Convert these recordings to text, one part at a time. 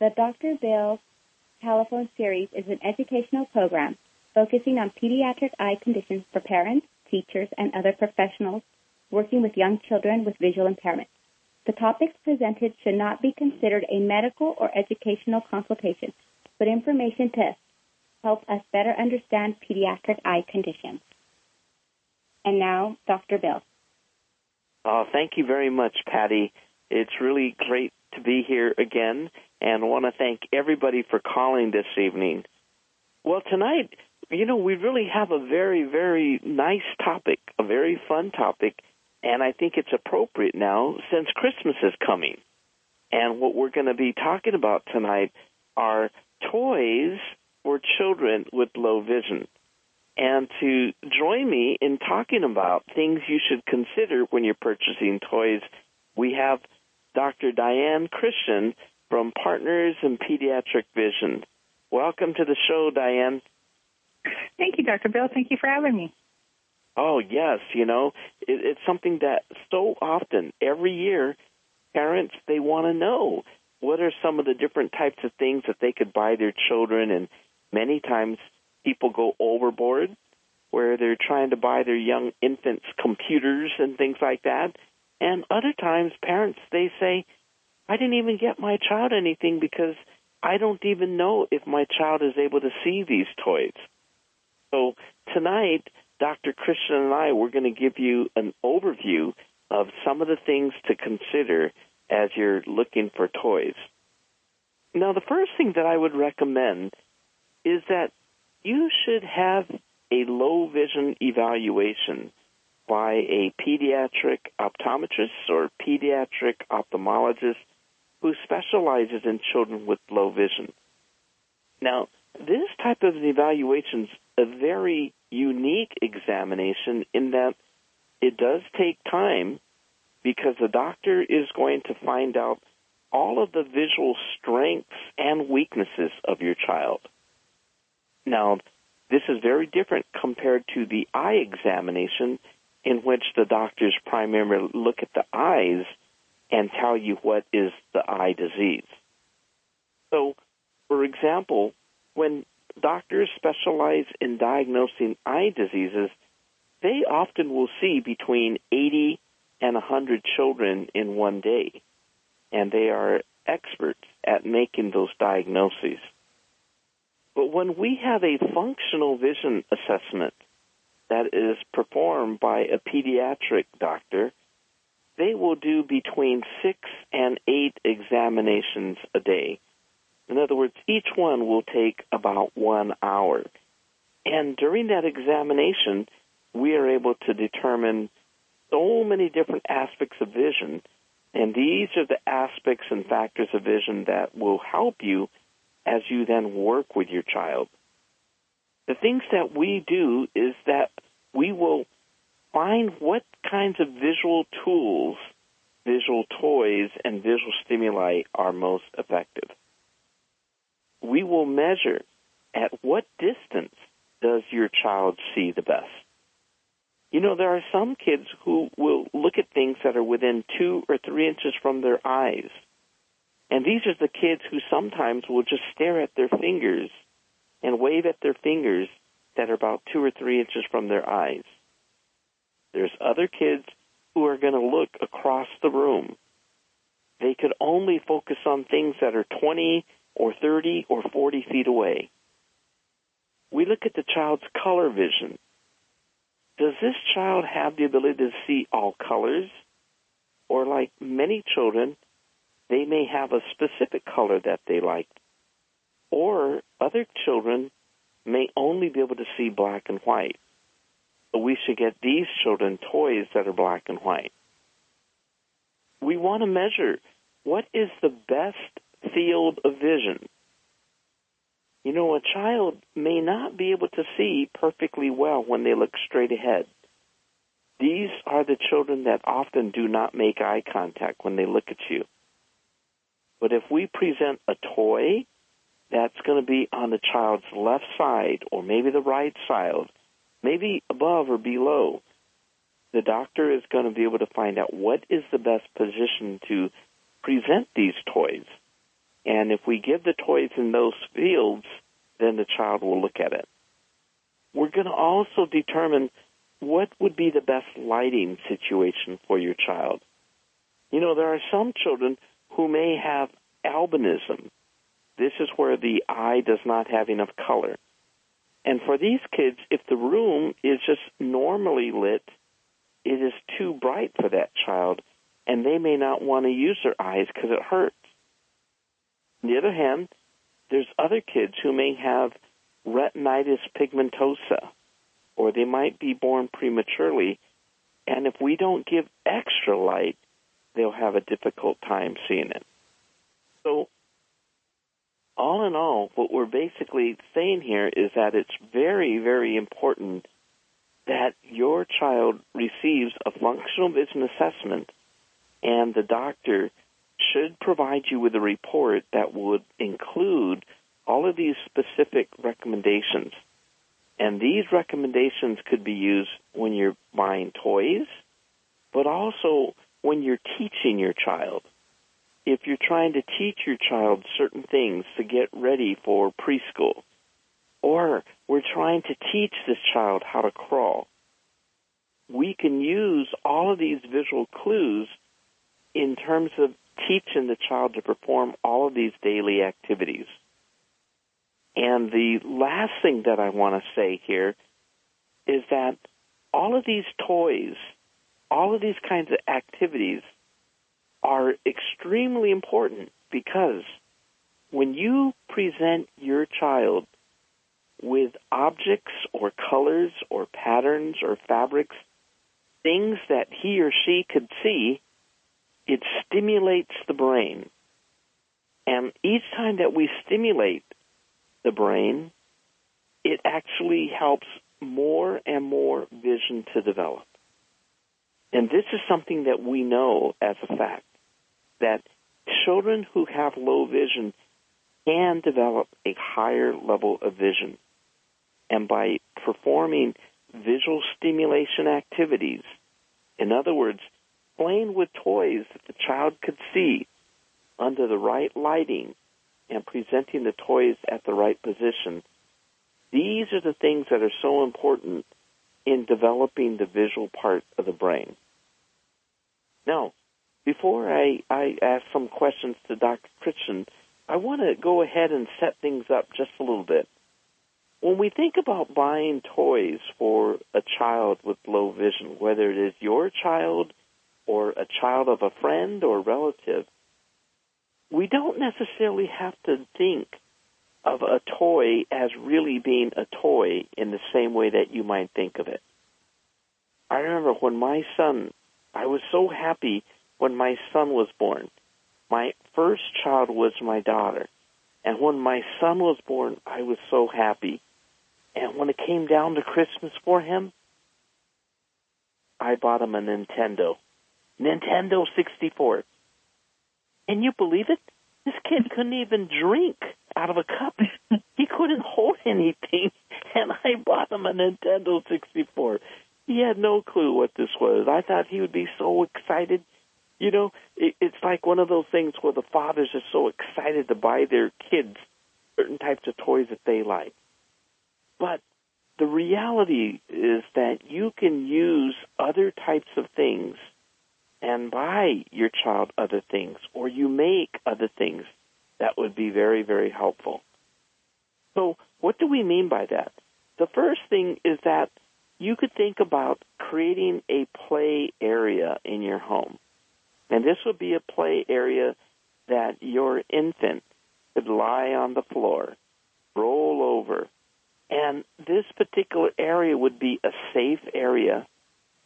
The Dr. Bill telephone series is an educational program focusing on pediatric eye conditions for parents, teachers, and other professionals working with young children with visual impairment. The topics presented should not be considered a medical or educational consultation, but information to help us better understand pediatric eye conditions. And now, Dr. Bill. Oh, thank you very much, Patty. It's really great to be here again, and want to thank everybody for calling this evening. Well, tonight, you know, we really have a very, very nice topic, a very fun topic, and I think it's appropriate now since Christmas is coming. And what we're going to be talking about tonight are toys for children with low vision. And to join me in talking about things you should consider when you're purchasing toys, we have Dr. Diane Christian from Partners in Pediatric Vision. Welcome to the show, Diane. Thank you, Dr. Bill. Thank you for having me. Oh, yes. You know, it, it's something that so often, every year, parents, they want to know what are some of the different types of things that they could buy their children. And many times people go overboard where they're trying to buy their young infants computers and things like that. And other times parents, they say, I didn't even get my child anything because I don't even know if my child is able to see these toys. So tonight, Dr. Christian and I, we're going to give you an overview of some of the things to consider as you're looking for toys. Now, the first thing that I would recommend is that you should have a low vision evaluation by a pediatric optometrist or pediatric ophthalmologist who specializes in children with low vision. Now, this type of evaluation is a very unique examination in that it does take time because the doctor is going to find out all of the visual strengths and weaknesses of your child. Now, this is very different compared to the eye examination in which the doctors primarily look at the eyes and tell you what is the eye disease. So, for example, when doctors specialize in diagnosing eye diseases, they often will see between 80 and 100 children in one day, and they are experts at making those diagnoses. But when we have a functional vision assessment that is performed by a pediatric doctor, they will do between six and eight examinations a day. In other words, each one will take about one hour. And during that examination, we are able to determine so many different aspects of vision. And these are the aspects and factors of vision that will help you as you then work with your child. The things that we do is that we will find what kinds of visual tools, visual toys, and visual stimuli are most effective. We will measure at what distance does your child see the best. You know, there are some kids who will look at things that are within two or three inches from their eyes. And these are the kids who sometimes will just stare at their fingers and wave at their fingers that are about two or three inches from their eyes. There's other kids who are going to look across the room. They could only focus on things that are 20 or 30 or 40 feet away. We look at the child's color vision. Does this child have the ability to see all colors? Or, like many children, they may have a specific color that they like. Or other children may only be able to see black and white we should get these children toys that are black and white. We want to measure what is the best field of vision. You know, a child may not be able to see perfectly well when they look straight ahead. These are the children that often do not make eye contact when they look at you. But if we present a toy that's going to be on the child's left side or maybe the right side, maybe above or below, the doctor is going to be able to find out what is the best position to present these toys. And if we give the toys in those fields, then the child will look at it. We're going to also determine what would be the best lighting situation for your child. You know, there are some children who may have albinism. This is where the eye does not have enough color. And for these kids, if the room is just normally lit, it is too bright for that child, and they may not want to use their eyes because it hurts. On the other hand, there's other kids who may have retinitis pigmentosa, or they might be born prematurely, and if we don't give extra light, they'll have a difficult time seeing it. So, all in all, what we're basically saying here is that it's very, very important that your child receives a functional vision assessment and the doctor should provide you with a report that would include all of these specific recommendations. And these recommendations could be used when you're buying toys, but also when you're teaching your child. If you're trying to teach your child certain things to get ready for preschool, or we're trying to teach this child how to crawl, we can use all of these visual clues in terms of teaching the child to perform all of these daily activities. And the last thing that I want to say here is that all of these toys, all of these kinds of activities are extremely important because when you present your child with objects or colors or patterns or fabrics, things that he or she could see, it stimulates the brain. And each time that we stimulate the brain, it actually helps more and more vision to develop. And this is something that we know as a fact that children who have low vision can develop a higher level of vision. And by performing visual stimulation activities, in other words, playing with toys that the child could see under the right lighting and presenting the toys at the right position, these are the things that are so important in developing the visual part of the brain. Now, before I, I ask some questions to Dr. Christian, I want to go ahead and set things up just a little bit. When we think about buying toys for a child with low vision, whether it is your child or a child of a friend or relative, we don't necessarily have to think of a toy as really being a toy in the same way that you might think of it. I remember when my son, I was so happy when my son was born. My first child was my daughter. And when my son was born, I was so happy. And when it came down to Christmas for him, I bought him a Nintendo. Nintendo 64. Can you believe it? This kid couldn't even drink out of a cup. he couldn't hold anything, and I bought him a Nintendo 64. He had no clue what this was. I thought he would be so excited. You know, it, it's like one of those things where the fathers are so excited to buy their kids certain types of toys that they like. But the reality is that you can use other types of things and buy your child other things, or you make other things that would be very, very helpful. So, what do we mean by that? The first thing is that you could think about creating a play area in your home. And this would be a play area that your infant could lie on the floor, roll over, and this particular area would be a safe area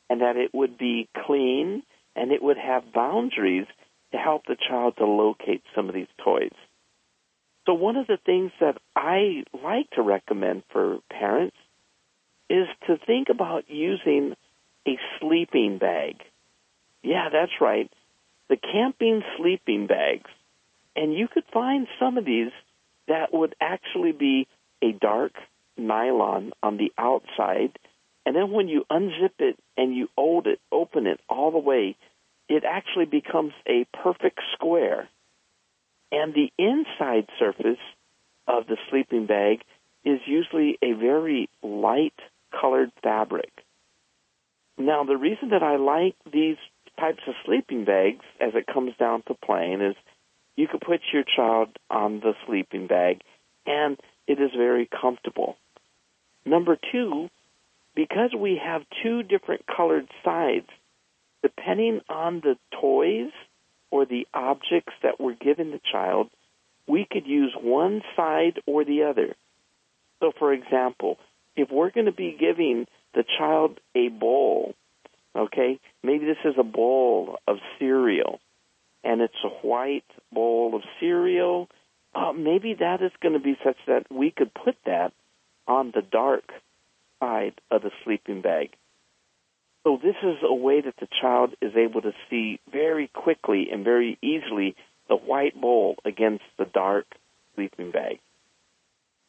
and that it would be clean and it would have boundaries to help the child to locate some of these toys. So one of the things that I like to recommend for parents is to think about using a sleeping bag. Yeah, that's right. The camping sleeping bags. And you could find some of these that would actually be a dark nylon on the outside, and then when you unzip it and you old it, open it all the way, it actually becomes a perfect square. And the inside surface of the sleeping bag is usually a very light colored fabric. Now, the reason that I like these types of sleeping bags as it comes down to playing is you could put your child on the sleeping bag and it is very comfortable. Number two, because we have two different colored sides, depending on the toys or the objects that we're giving the child, we could use one side or the other. So, for example, if we're going to be giving the child a bowl, okay, maybe this is a bowl of cereal, and it's a white bowl of cereal, uh, maybe that is going to be such that we could put that on the dark side of the sleeping bag. So this is a way that the child is able to see very quickly and very easily the white bowl against the dark sleeping bag.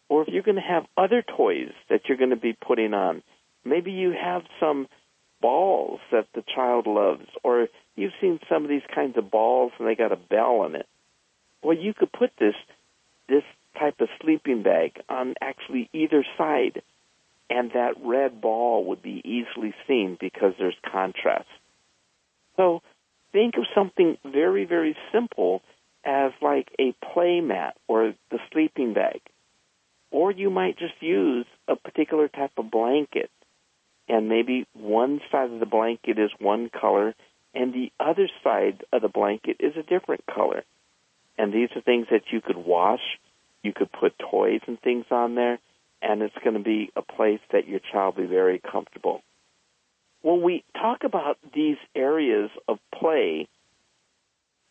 Or if you're going to have other toys that you're going to be putting on, maybe you have some balls that the child loves, or you've seen some of these kinds of balls and they got a bell in it. Well, you could put this this type of sleeping bag on actually either side, and that red ball would be easily seen because there's contrast. So think of something very, very simple as like a play mat or the sleeping bag. Or you might just use a particular type of blanket. And maybe one side of the blanket is one color and the other side of the blanket is a different color. And these are things that you could wash. You could put toys and things on there. And it's going to be a place that your child will be very comfortable. When we talk about these areas of play,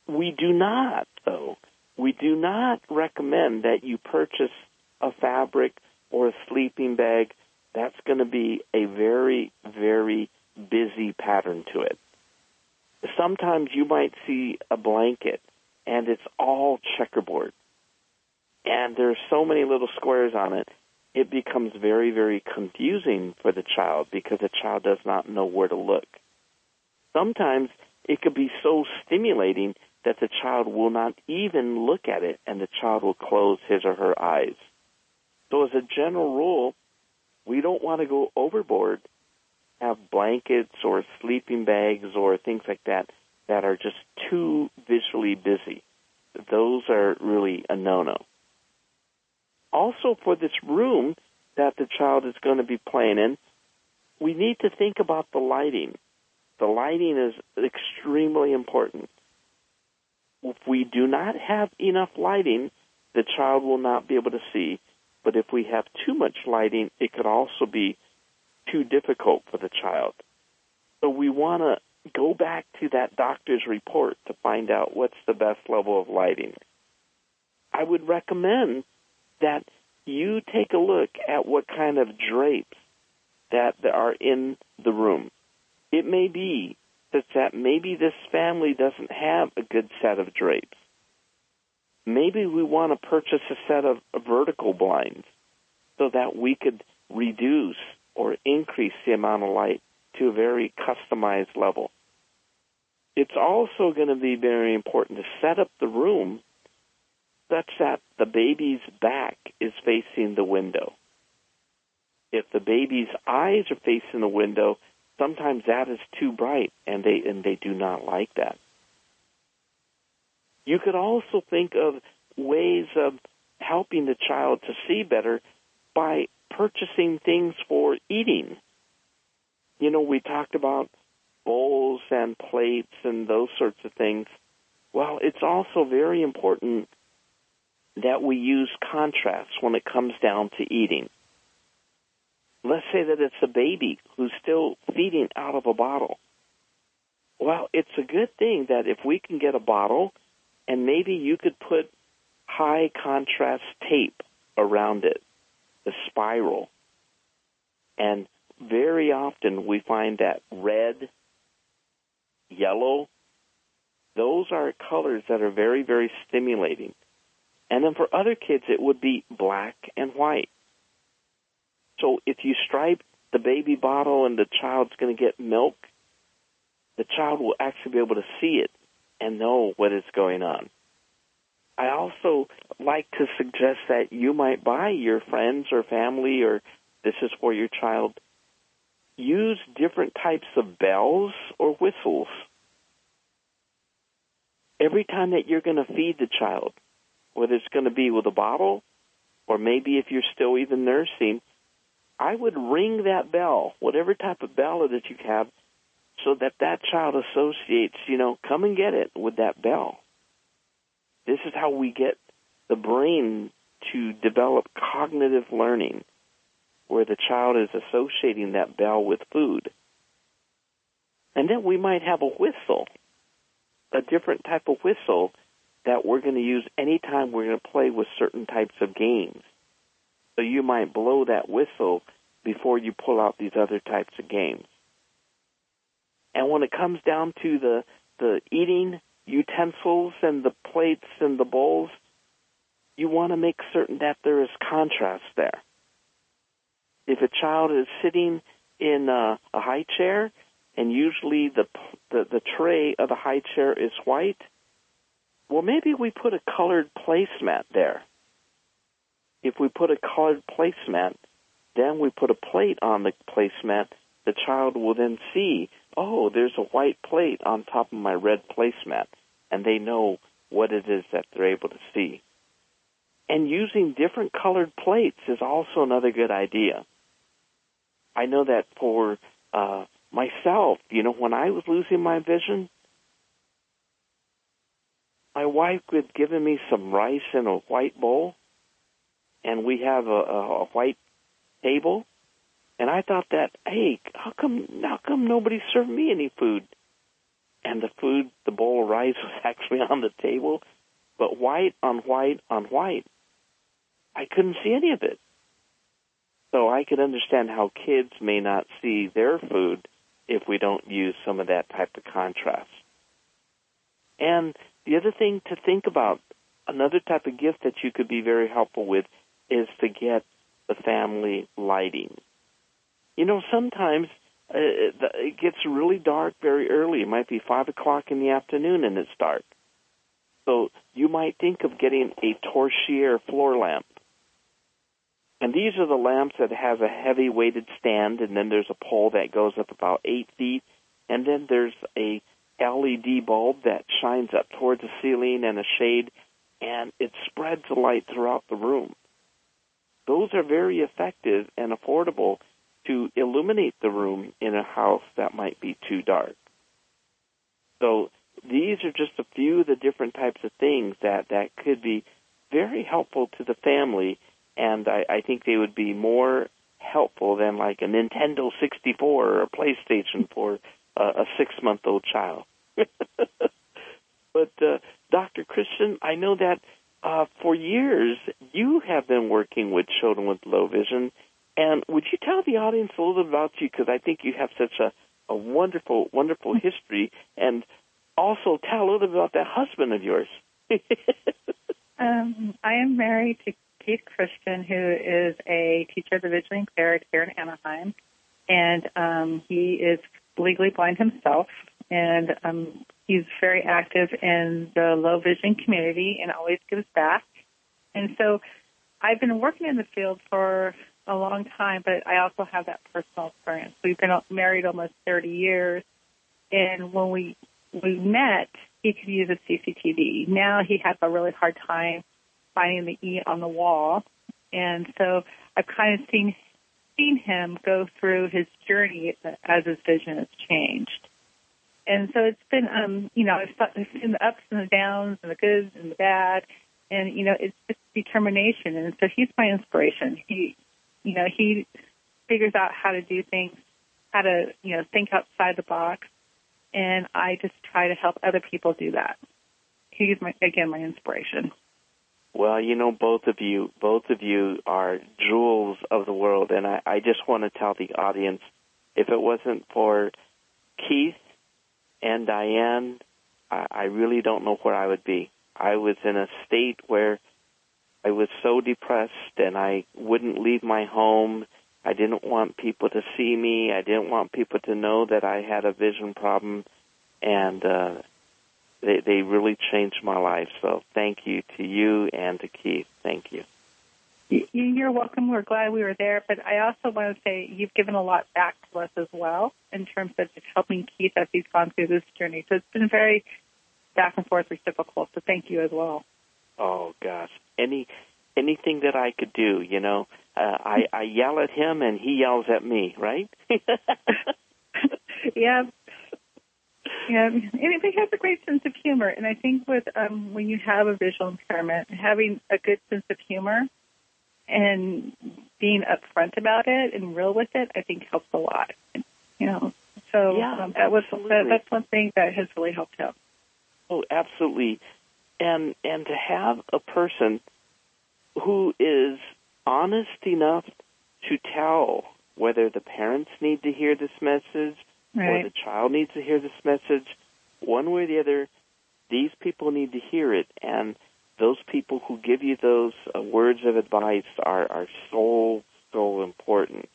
we do not, though, we do not recommend that you purchase a fabric or a sleeping bag, that's going to be a very, very busy pattern to it. Sometimes you might see a blanket and it's all checkerboard. And there's so many little squares on it, it becomes very, very confusing for the child because the child does not know where to look. Sometimes it could be so stimulating that the child will not even look at it and the child will close his or her eyes. So as a general rule, we don't want to go overboard, have blankets or sleeping bags or things like that that are just too visually busy. Those are really a no-no. Also for this room that the child is going to be playing in, we need to think about the lighting. The lighting is extremely important. If we do not have enough lighting, the child will not be able to see but if we have too much lighting, it could also be too difficult for the child. So we want to go back to that doctor's report to find out what's the best level of lighting. I would recommend that you take a look at what kind of drapes that are in the room. It may be that, that maybe this family doesn't have a good set of drapes maybe we want to purchase a set of vertical blinds so that we could reduce or increase the amount of light to a very customized level. It's also going to be very important to set up the room such that the baby's back is facing the window. If the baby's eyes are facing the window, sometimes that is too bright and they and they do not like that. You could also think of ways of helping the child to see better by purchasing things for eating. You know, we talked about bowls and plates and those sorts of things. Well, it's also very important that we use contrasts when it comes down to eating. Let's say that it's a baby who's still feeding out of a bottle. Well, it's a good thing that if we can get a bottle and maybe you could put high contrast tape around it, the spiral. And very often we find that red, yellow, those are colors that are very, very stimulating. And then for other kids, it would be black and white. So if you stripe the baby bottle and the child's going to get milk, the child will actually be able to see it and know what is going on. I also like to suggest that you might buy your friends or family, or this is for your child, use different types of bells or whistles. Every time that you're going to feed the child, whether it's going to be with a bottle, or maybe if you're still even nursing, I would ring that bell, whatever type of bell that you have, so that that child associates, you know, come and get it with that bell. This is how we get the brain to develop cognitive learning, where the child is associating that bell with food. And then we might have a whistle, a different type of whistle that we're going to use anytime we're going to play with certain types of games. So you might blow that whistle before you pull out these other types of games. And when it comes down to the, the eating utensils and the plates and the bowls, you want to make certain that there is contrast there. If a child is sitting in a, a high chair and usually the, the the tray of the high chair is white, well maybe we put a colored placemat there. If we put a colored placemat, then we put a plate on the placemat, the child will then see oh, there's a white plate on top of my red placemat, and they know what it is that they're able to see. And using different colored plates is also another good idea. I know that for uh, myself, you know, when I was losing my vision, my wife had given me some rice in a white bowl, and we have a, a white table, and I thought that, hey, how come how come nobody served me any food? And the food, the bowl of rice was actually on the table, but white on white on white. I couldn't see any of it. So I could understand how kids may not see their food if we don't use some of that type of contrast. And the other thing to think about, another type of gift that you could be very helpful with is to get the family lighting. You know, sometimes uh, it gets really dark very early. It might be five o'clock in the afternoon and it's dark. So you might think of getting a torchlier floor lamp. And these are the lamps that have a heavy weighted stand, and then there's a pole that goes up about eight feet, and then there's a LED bulb that shines up towards the ceiling and a shade, and it spreads the light throughout the room. Those are very effective and affordable to illuminate the room in a house that might be too dark. So these are just a few of the different types of things that, that could be very helpful to the family, and I, I think they would be more helpful than like a Nintendo 64 or a PlayStation for uh, a six month old child. but uh, Dr. Christian, I know that uh, for years you have been working with children with low vision, and would you tell the audience a little bit about you? Because I think you have such a, a wonderful, wonderful history. And also tell a little bit about that husband of yours. um, I am married to Keith Christian, who is a teacher of the visually impaired here in Anaheim. And um, he is legally blind himself. And um, he's very active in the low vision community and always gives back. And so I've been working in the field for a long time, but I also have that personal experience. We've been married almost 30 years, and when we we met, he could use a CCTV. Now he has a really hard time finding the E on the wall, and so I've kind of seen seen him go through his journey as his vision has changed. And so it's been, um, you know, I've seen the ups and the downs and the good and the bad, and you know, it's just determination. And so he's my inspiration. He you know, he figures out how to do things, how to, you know, think outside the box. And I just try to help other people do that. He's my, again, my inspiration. Well, you know, both of you, both of you are jewels of the world. And I, I just want to tell the audience, if it wasn't for Keith and Diane, I, I really don't know where I would be. I was in a state where I was so depressed and I wouldn't leave my home. I didn't want people to see me. I didn't want people to know that I had a vision problem. And uh, they they really changed my life. So thank you to you and to Keith. Thank you. You're welcome. We're glad we were there. But I also want to say you've given a lot back to us as well in terms of just helping Keith as he's gone through this journey. So it's been very back and forth reciprocal. So thank you as well. Oh gosh, any anything that I could do, you know, uh, I I yell at him and he yells at me, right? yeah. Yeah, and he has a great sense of humor, and I think with um, when you have a visual impairment, having a good sense of humor and being upfront about it and real with it, I think helps a lot. You know, so yeah, um, that was that, that's one thing that has really helped him. Oh, absolutely, and and to have a person who is honest enough to tell whether the parents need to hear this message right. or the child needs to hear this message, one way or the other, these people need to hear it, and those people who give you those uh, words of advice are, are so, so important.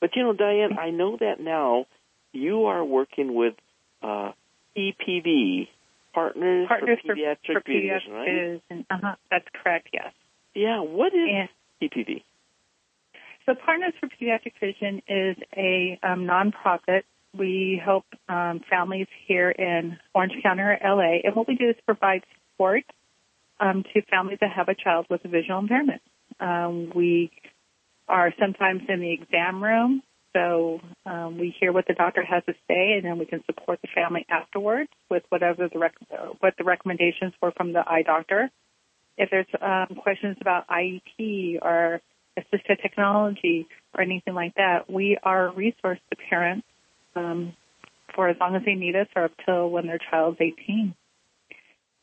But you know, Diane, I know that now you are working with uh, EPV, Partners, Partners for Pediatric, for, for Vision, pediatric right? Vision. Uh-huh, that's correct, yes. Yeah, what is And EPV? so Partners for Pediatric Vision is a um, nonprofit. We help um, families here in Orange County or LA, and what we do is provide support um, to families that have a child with a visual impairment. Um, we are sometimes in the exam room, so um, we hear what the doctor has to say, and then we can support the family afterwards with whatever the rec- what the recommendations were from the eye doctor. If there's um, questions about IEP or assistive technology or anything like that, we are a resource to parents um, for as long as they need us or up till when their child's 18.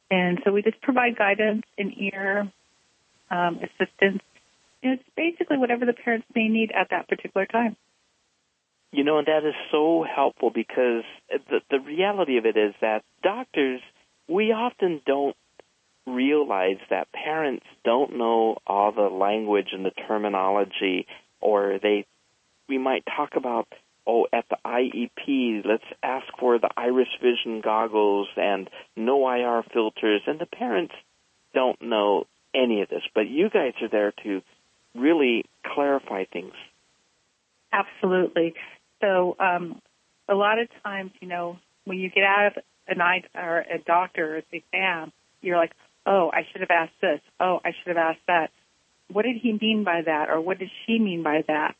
And so we just provide guidance and ear um, assistance. It's basically whatever the parents may need at that particular time. You know, and that is so helpful because the the reality of it is that doctors we often don't realize that parents don't know all the language and the terminology or they we might talk about oh at the IEP let's ask for the iris vision goggles and NoIR filters and the parents don't know any of this but you guys are there to really clarify things Absolutely. So um, a lot of times, you know, when you get out of an eye or a doctor's exam, you're like, oh, I should have asked this. Oh, I should have asked that. What did he mean by that? Or what did she mean by that?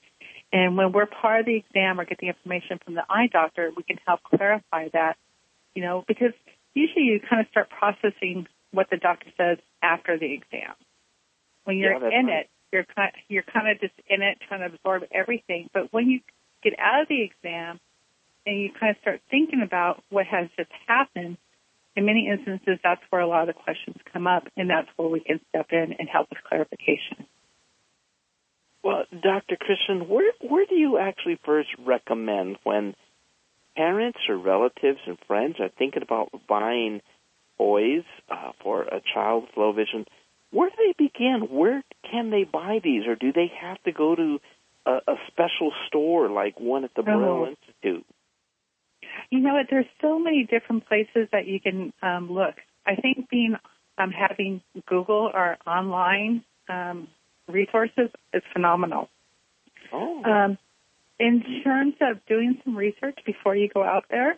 And when we're part of the exam or get the information from the eye doctor, we can help clarify that, you know, because usually you kind of start processing what the doctor says after the exam. When you're Yeah, in right. it, you're kind you're kind of just in it trying to absorb everything. But when you get out of the exam and you kind of start thinking about what has just happened, in many instances, that's where a lot of the questions come up, and that's where we can step in and help with clarification. Well, Dr. Christian, where where do you actually first recommend when parents or relatives and friends are thinking about buying toys uh, for a child with low vision? Where do they begin? Where can they buy these, or do they have to go to a, a special store like one at the Braille Oh. Institute? You know what? There's so many different places that you can um, look. I think being um, having Google or online um, resources is phenomenal. Oh, Um, in terms of doing some research before you go out there,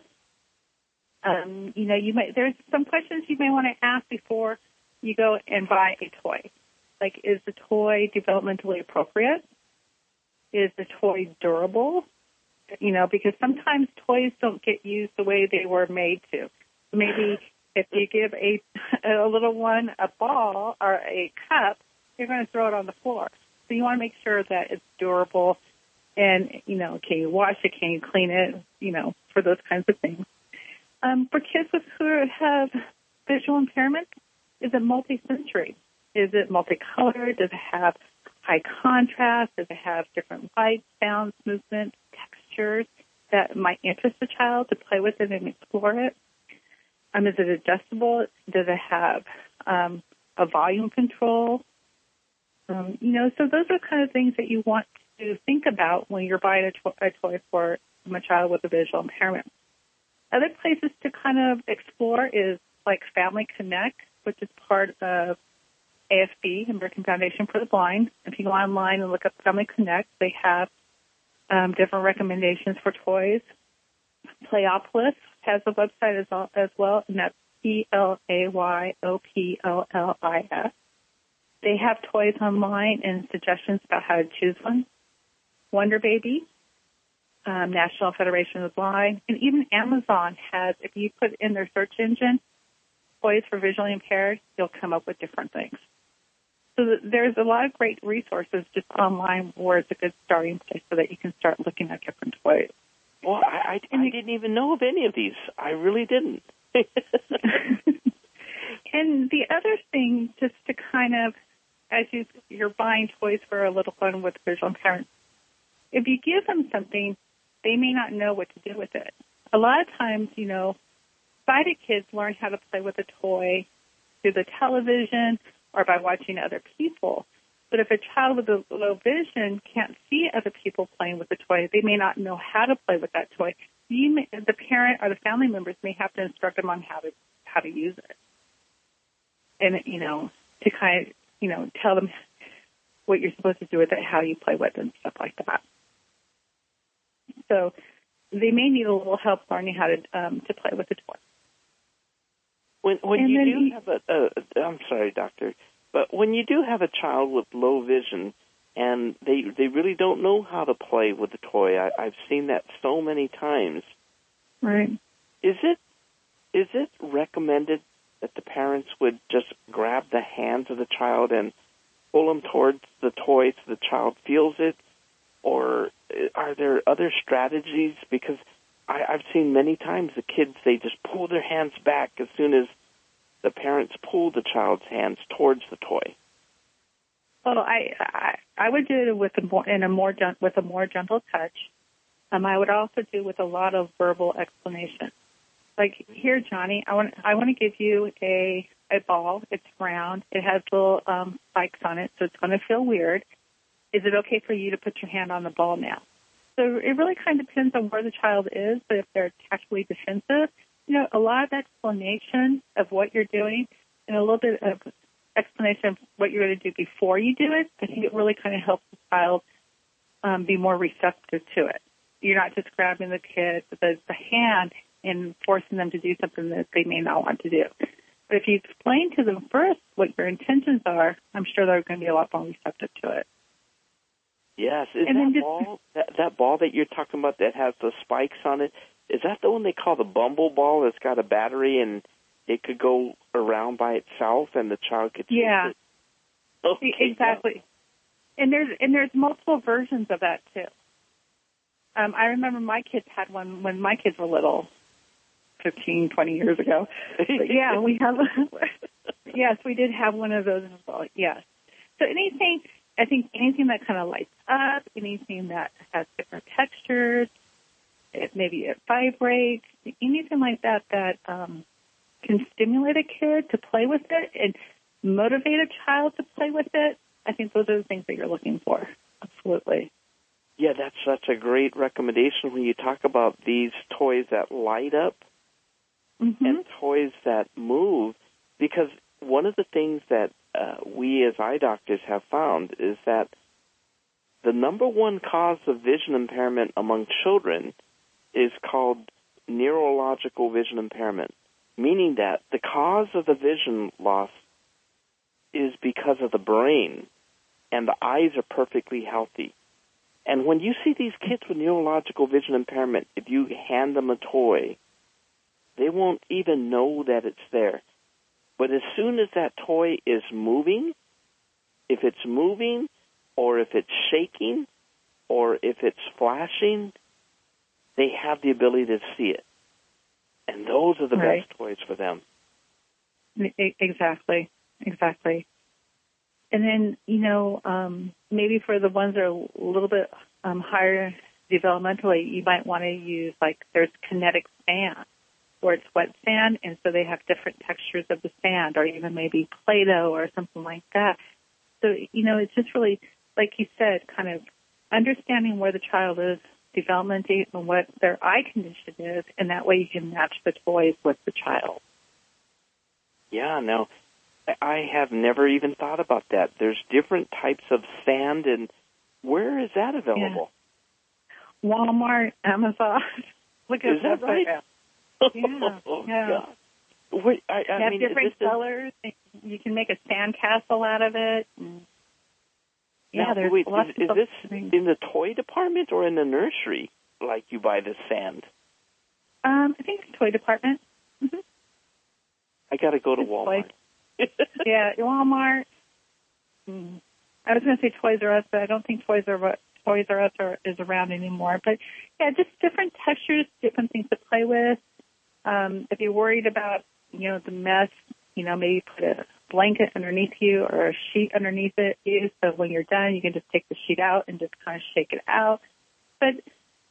um, you know, you may there's some questions you may want to ask before you go and buy a toy. Like, is the toy developmentally appropriate? Is the toy durable? You know, because sometimes toys don't get used the way they were made to. Maybe if you give a a little one a ball or a cup, you're going to throw it on the floor. So you want to make sure that it's durable and, you know, can you wash it? Can you clean it? You know, for those kinds of things. Um, for kids with who have visual impairment, is it multi-sensory? Is it multicolored? Does it have high contrast? Does it have different lights, sounds, movement, textures that might interest the child to play with it and explore it? Um, is it adjustable? Does it have um, a volume control? Um, you know, so those are kind of things that you want to think about when you're buying a, to- a toy for a child with a visual impairment. Other places to kind of explore is like Family Connect, which is part of AFB, American Foundation for the Blind. If you go online and look up Family Connect, they have um, different recommendations for toys. Playopolis has a website as well, as well and that's P L A Y O P L L I S. They have toys online and suggestions about how to choose one. WonderBaby, um, National Federation of the Blind, and even Amazon has, if you put in their search engine, toys for visually impaired, you'll come up with different things. So there's a lot of great resources just online where it's a good starting place so that you can start looking at different toys. Well, I, I, I didn't even know of any of these. I really didn't. and the other thing, just to kind of, as you, you're buying toys for a little fun with visual impairment, if you give them something, they may not know what to do with it. A lot of times, you know, sighted kids learn how to play with a toy through the television or by watching other people. But if a child with a low vision can't see other people playing with the toy, they may not know how to play with that toy. May, the parent or the family members may have to instruct them on how to how to use it, and you know to kind of you know tell them what you're supposed to do with it, how you play with it, and stuff like that. So they may need a little help learning how to um, to play with the toy. When when and you do have a, a, I'm sorry, doctor, but when you do have a child with low vision and they they really don't know how to play with the toy, I, I've seen that so many times. Right. Is it is it recommended that the parents would just grab the hands of the child and pull them towards the toy so the child feels it, or eh, are there other strategies? Because I, I've seen many times the kids they just pull their hands back as soon as the parents pull the child's hands towards the toy. Well, I I, I would do it with a more in a more with a more gentle touch. Um, I would also do with a lot of verbal explanation. Like here, Johnny, I want I want to give you a a ball. It's round. It has little um, spikes on it, so it's going to feel weird. Is it okay for you to put your hand on the ball now? So it really kind of depends on where the child is, but if they're tactically defensive, you know, a lot of explanation of what you're doing and a little bit of explanation of what you're going to do before you do it, I think it really kind of helps the child um, be more receptive to it. You're not just grabbing the kid, the, the hand and forcing them to do something that they may not want to do. But if you explain to them first what your intentions are, I'm sure they're going to be a lot more receptive to it. Yes, is and that just, ball that, that ball that you're talking about that has the spikes on it? Is that the one they call the Bumble ball? That's got a battery and it could go around by itself, and the child could. Yeah. It. Okay, exactly. And there's and there's multiple versions of that too. Um, I remember my kids had one when my kids were little, fifteen, twenty years ago. But yeah, we have. yes, we did have one of those as well. Yes. So anything I think anything that kind of lights up, anything that has different textures, it, maybe it vibrates, anything like that that um, can stimulate a kid to play with it and motivate a child to play with it. I think those are the things that you're looking for. Absolutely. Yeah, that's such a great recommendation when you talk about these toys that light up mm-hmm. and toys that move, because one of the things that uh, we as eye doctors have found is that the number one cause of vision impairment among children is called neurological vision impairment, meaning that the cause of the vision loss is because of the brain and the eyes are perfectly healthy. And when you see these kids with neurological vision impairment, if you hand them a toy, they won't even know that it's there. But as soon as that toy is moving, if it's moving or if it's shaking or if it's flashing, they have the ability to see it. And those are the right. best toys for them. Exactly. Exactly. And then, you know, um, maybe for the ones that are a little bit um, higher developmentally, you might want to use like there's kinetic sand or it's wet sand, and so they have different textures of the sand, or even maybe Play-Doh or something like that. So, you know, it's just really, like you said, kind of understanding where the child is developmentally and what their eye condition is, and that way you can match the toys with the child. Yeah. Now, I have never even thought about that. There's different types of sand, and where is that available? Yeah. Walmart, Amazon. Look at is that right? Yeah. oh, yeah. God. I, I they have mean, different colors. You can make a sand castle out of it. Yeah, now, there's wait, lots is, is this things. in the toy department or in the nursery? Like you buy the sand? Um, I think it's toy department. hmm I got to go to It's Walmart. yeah, Walmart. Mm. I was going to say Toys R Us, but I don't think Toys R Us, Toys R Us are, is around anymore. But yeah, just different textures, different things to play with. Um, if you're worried about, you know, the mess, you know, maybe put a blanket underneath you or a sheet underneath it. You, so when you're done, you can just take the sheet out and just kind of shake it out. But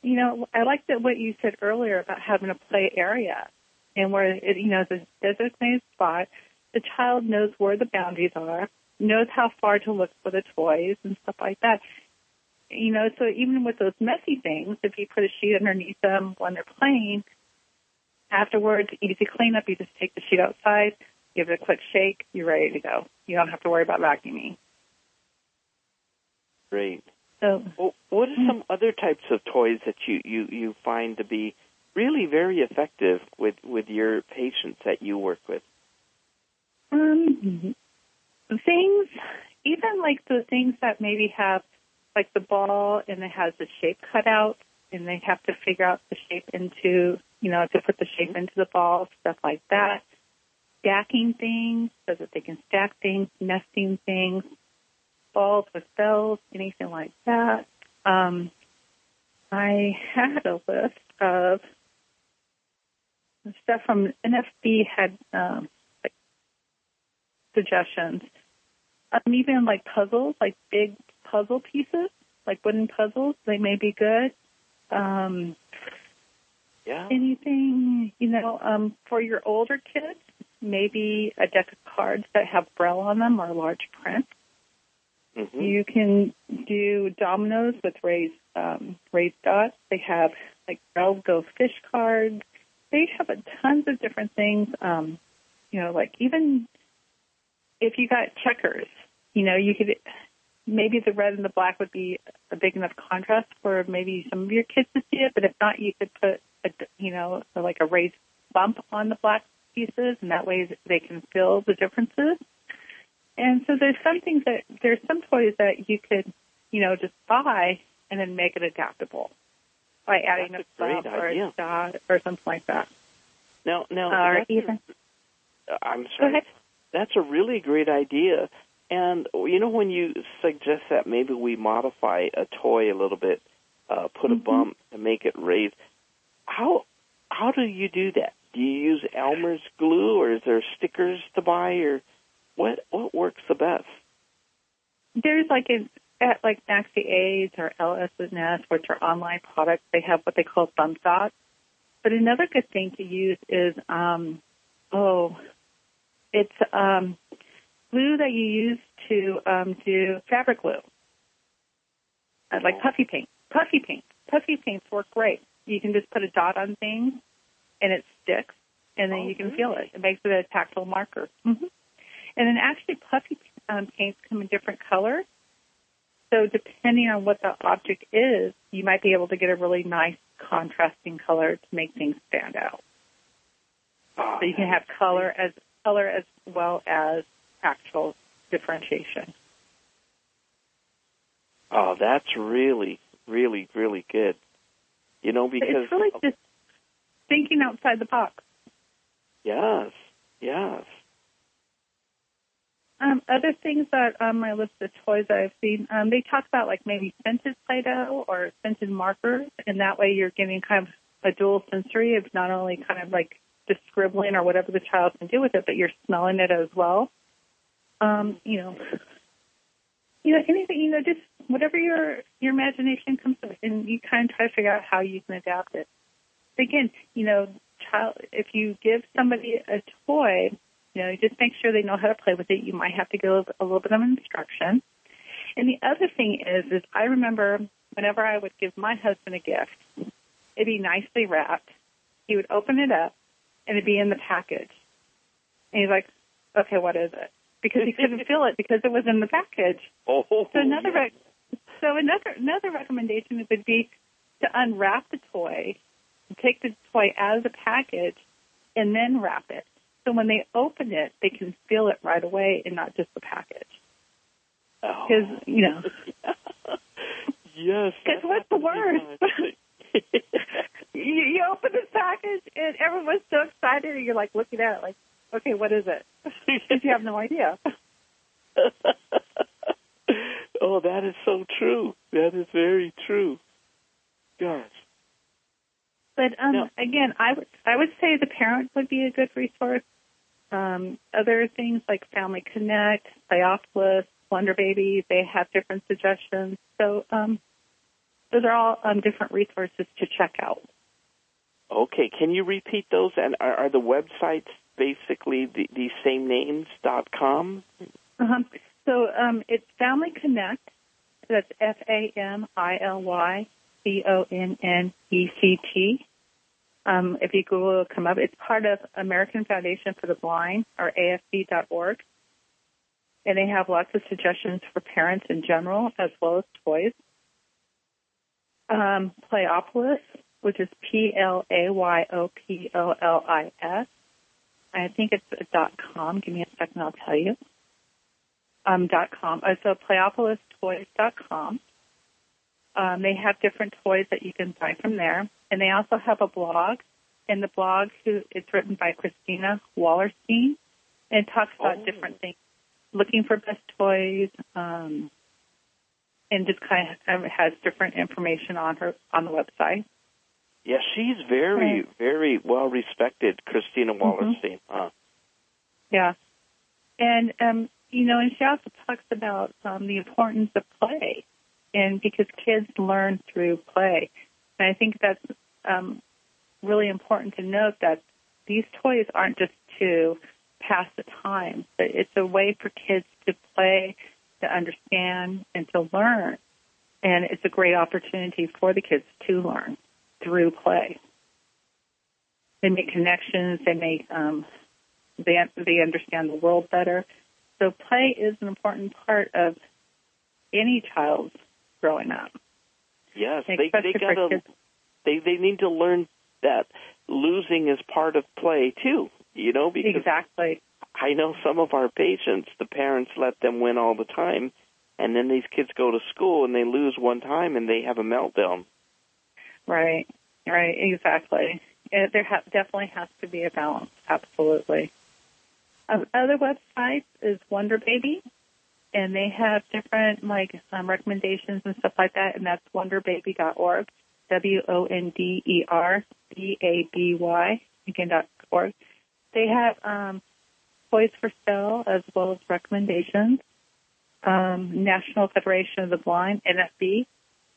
you know, I like that what you said earlier about having a play area and where it, you know, a designated spot. The child knows where the boundaries are, knows how far to look for the toys and stuff like that. You know, so even with those messy things, if you put a sheet underneath them when they're playing, afterwards, easy cleanup, you just take the sheet outside, give it a quick shake, you're ready to go. You don't have to worry about vacuuming. Great. So, Well, what are some other types of toys that you, you, you find to be really very effective with, with your patients that you work with? Um, things, even like the things that maybe have like the ball and it has the shape cut out and they have to figure out the shape into, you know, to put the shape into the ball, stuff like that. Stacking things so that they can stack things, nesting things, balls with bells, anything like that. Um, I had a list of stuff from NFB had um, like suggestions. Um, even like puzzles, like big puzzle pieces, like wooden puzzles, they may be good. Um, Yeah. anything, you know, um, for your older kids, maybe a deck of cards that have braille on them or large print. hmm You can do dominoes with raised um, raised dots. They have like Braille Go fish cards. They have a tons of different things. Um, you know, like even if you got checkers, you know, you could maybe the red and the black would be a big enough contrast for maybe some of your kids to see it. But if not, you could put a you know like a raised bump on the black pieces, and that way they can feel the differences. And so there's some things that there's some toys that you could, you know, just buy and then make it adaptable by adding That's a a great or idea. a dot or something like that. No, now, Or even I'm sorry. That's a really great idea. And you know, when you suggest that maybe we modify a toy a little bit, uh, put a Mhm. bump to make it raised, how how do you do that? Do you use Elmer's glue, or is there stickers to buy, or what what works the best? There's like in at like Maxi Aids or LS&S, which are online products, they have what they call thumb dots. But another good thing to use is um oh it's um glue that you use to um do fabric glue. Uh, like puffy paint. Puffy paint. Puffy paints work great. You can just put a dot on things and it sticks and then Oh, you can feel it. It makes it a tactile marker. hmm And then actually puffy um, paints come in different colors. So depending on what the object is, you might be able to get a really nice contrasting color to make things stand out. Oh, So you can have color as color as well as actual differentiation. Oh, that's really, really, really good. You know, because it's really just thinking outside the box. yes, yes. Um, other things that on my list of toys that I've seen, um, they talk about like maybe scented Play-Doh or scented markers, and that way you're getting kind of a dual sensory of not only kind of like just scribbling or whatever the child can do with it, but you're smelling it as well. Um, you know, you know anything, you know, just whatever your your imagination comes with, and you kind of try to figure out how you can adapt it. Again, you know, child, if you give somebody a toy you know, just make sure they know how to play with it. You might have to give a little bit of instruction. And the other thing is, is I remember whenever I would give my husband a gift, it'd be nicely wrapped. He would open it up, and it'd be in the package. And he's like, okay, what is it? Because he couldn't feel it because it was in the package. Oh, So another rec- so another another recommendation would be to unwrap the toy, take the toy out of the package, and then wrap it. So when they open it, they can feel it right away and not just the package. Oh. Because you know, yes. Because what's the happened to me once. you, you open this package and everyone's so excited, and you're like looking at it, like, okay, what is it? Because you have no idea. oh, that is so true. That is very true. Gosh. But um, No. again, I would I would say the parent would be a good resource. Um, other things like Family Connect, Playopolis, Wonder Baby, they have different suggestions. So um, those are all um, different resources to check out. Okay, can you repeat those? And are, are the websites basically the, the same names dot com? Uh-huh. So um, it's Family Connect. That's F A M I L Y C O N N E C T. Um, if you Google, it'll come up. It's part of American Foundation for the Blind, or AFB.org. And they have lots of suggestions for parents in general, as well as toys. Um, Playopolis, which is P L A Y O P O L I S. I think it's a dot com. Give me a second, I'll tell you um, dot com. Uh, so playopolistoys.com. Um, they have different toys that you can buy from there, and they also have a blog. And the blog who it's written by Christina Wallerstein, and it talks about Oh. different things, looking for best toys, um, and just kind of has different information on her on the website. Yeah, she's very, Right. very well respected, Christina Wallerstein. Huh? Yeah. And um, you know, and she also talks about um, the importance of play, and because kids learn through play, and I think that's um, really important to note that these toys aren't just to pass the time, but it's a way for kids to play, to understand, and to learn. And it's a great opportunity for the kids to learn through play. They make connections. They make um, they they understand the world better. So play is an important part of any child's growing up. Yes, they they gotta kids. they they need to learn that losing is part of play too. You know, because Exactly. I know some of our patients, the parents let them win all the time, and then these kids go to school and they lose one time and they have a meltdown. Right. Right. Exactly. And there ha- definitely has to be a balance. Absolutely. Um, other websites is WonderBaby, and they have different like um, recommendations and stuff like that, and that's wonderbaby.org. W O N D E R B A B Y again dot org. They have um, toys for sale as well as recommendations. Um, National Federation of the Blind (NFB)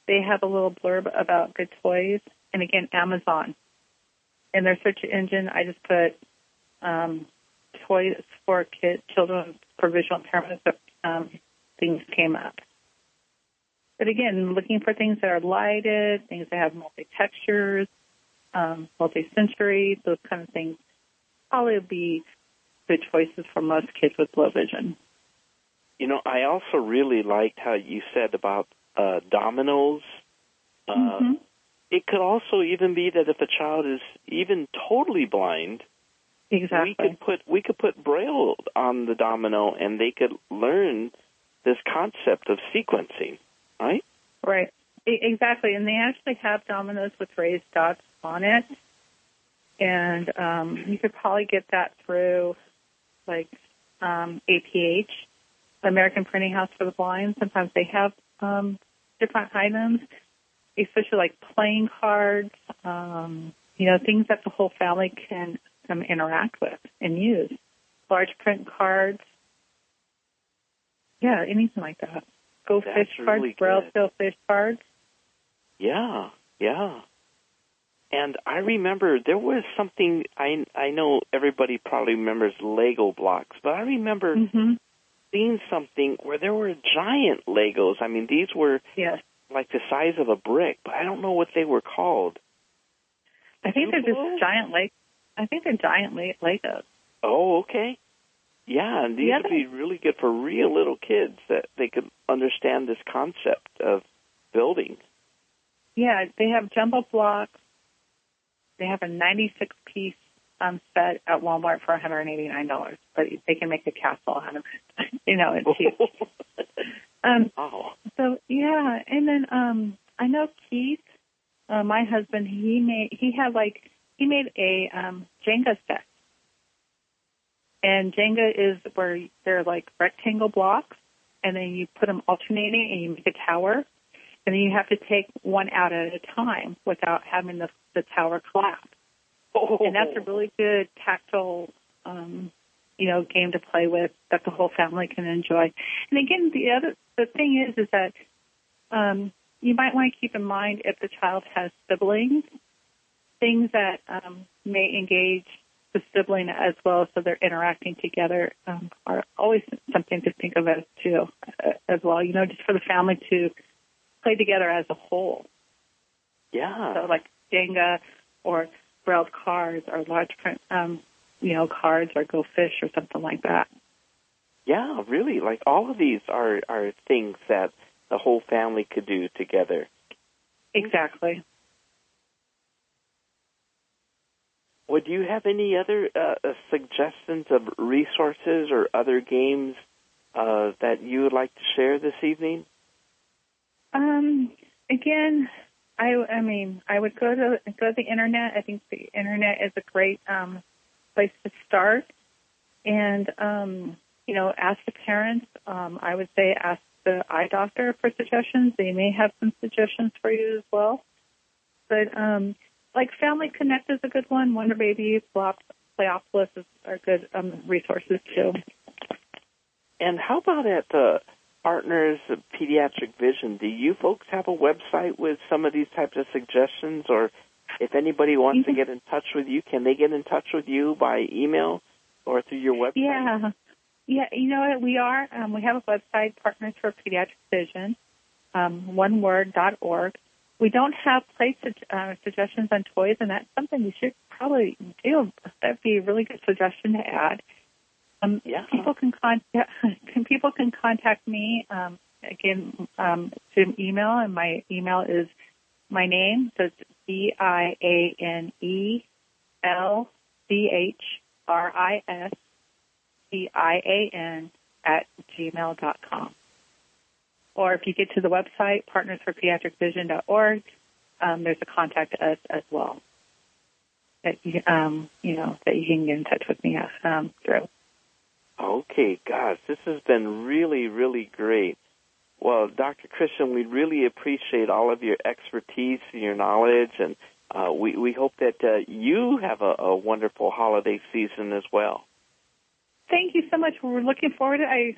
they have a little blurb about good toys, and again, Amazon. In their search engine, I just put um, toys for kids, children for visual impairments. Um, things came up. But again, looking for things that are lighted, things that have multi-textures, um, multi-sensory, those kind of things, probably would be good choices for most kids with low vision. You know, I also really liked how you said about uh, dominoes. Uh, Mhm. It could also even be that if a child is even totally blind, Exactly. we could put we could put braille on the domino, and they could learn this concept of sequencing, right? Right. Exactly. And they actually have dominoes with raised dots on it. And um, you could probably get that through like um, APH, American Printing House for the Blind. Sometimes they have um, different items, especially like playing cards, um, you know, things that the whole family can um, interact with and use. Large print cards. Yeah, anything like that. Go That's fish cards, really braille still fish cards. Yeah, yeah. And I remember there was something I I know everybody probably remembers Lego blocks, but I remember hmm seeing something where there were giant Legos. I mean, these were Yes. like the size of a brick, but I don't know what they were called. I think they're just giant Leg. I think they're giant Le- Legos. Oh, okay. Yeah, and these would be really good for real little kids that they could understand this concept of building. Yeah, they have jumbo blocks. They have a 96 piece um, set at Walmart for $189, but they can make a castle out of it. you know, it's huge. um, wow. So yeah, and then um, I know Keith, uh, my husband. He made he had like he made a um, Jenga set and Jenga is where they're like rectangle blocks, and then you put them alternating, and you make a tower, and then you have to take one out at a time without having the the tower collapse. Oh. And that's a really good tactile, um, you know, game to play with that the whole family can enjoy. And again, the other the thing is, is that um, you might want to keep in mind if the child has siblings, things that um, may engage the sibling as well, so they're interacting together, um, are always something to think of as too, uh, as well. You know, just for the family to play together as a whole. Yeah. So like Jenga or brailled cards or large print, um, you know, cards or Go Fish or something like that. Yeah, really. Like all of these are are things that the whole family could do together. Exactly. Would you have any other uh, uh, suggestions of resources or other games uh, that you would like to share this evening? Um, again, I, I mean, I would go to go to the internet. I think the internet is a great um, place to start, and um, you know, ask the parents. Um, I would say ask the eye doctor for suggestions. They may have some suggestions for you as well. But um, like Family Connect is a good one. WonderBaby, Flop, Playopolis is, are good um, resources too. And how about at the Partners of Pediatric Vision? Do you folks have a website with some of these types of suggestions, or if anybody wants to get in touch with you, can they get in touch with you by email or through your website? Yeah, yeah. You know what? We are. Um, we have a website, Partners for Pediatric Vision, um, one word dot org. We don't have place uh, suggestions on toys, and that's something you should probably do. That'd be a really good suggestion to add. Um, yeah. People can contact can people can contact me um, again um, through email, and my email is my name. So it's B I A N E L C H R I S C I A N at gmail dot com. Or if you get to the website, partnersforpediatricvision.org, um, there's a contact us as well that you, um, you know, that you can get in touch with me um, through. Okay, gosh, this has been really, really great. Well, Dr. Christian, we really appreciate all of your expertise and your knowledge, and uh, we, we hope that uh, you have a, a wonderful holiday season as well. Thank you so much. We're looking forward to I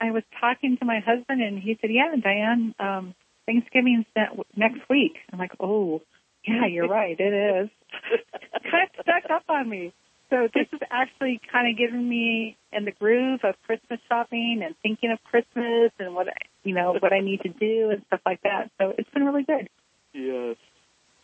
I was talking to my husband, and he said, "Yeah, Diane, um, Thanksgiving's next week." I'm like, "Oh, yeah, you're right. It is." kind of stuck up on me. So this is actually kind of giving me in the groove of Christmas shopping and thinking of Christmas and what I, you know what I need to do and stuff like that. So it's been really good. Yes.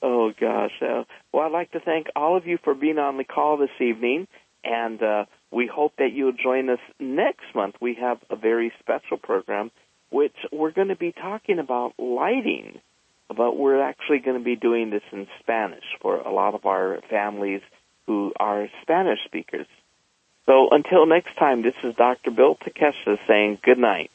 Oh gosh. Uh, well, I'd like to thank all of you for being on the call this evening, and uh, we hope that you'll join us next month. We have a very special program, which we're going to be talking about lighting. But we're actually going to be doing this in Spanish for a lot of our families who are Spanish speakers. So until next time, this is Dr. Bill Takeshita saying good night.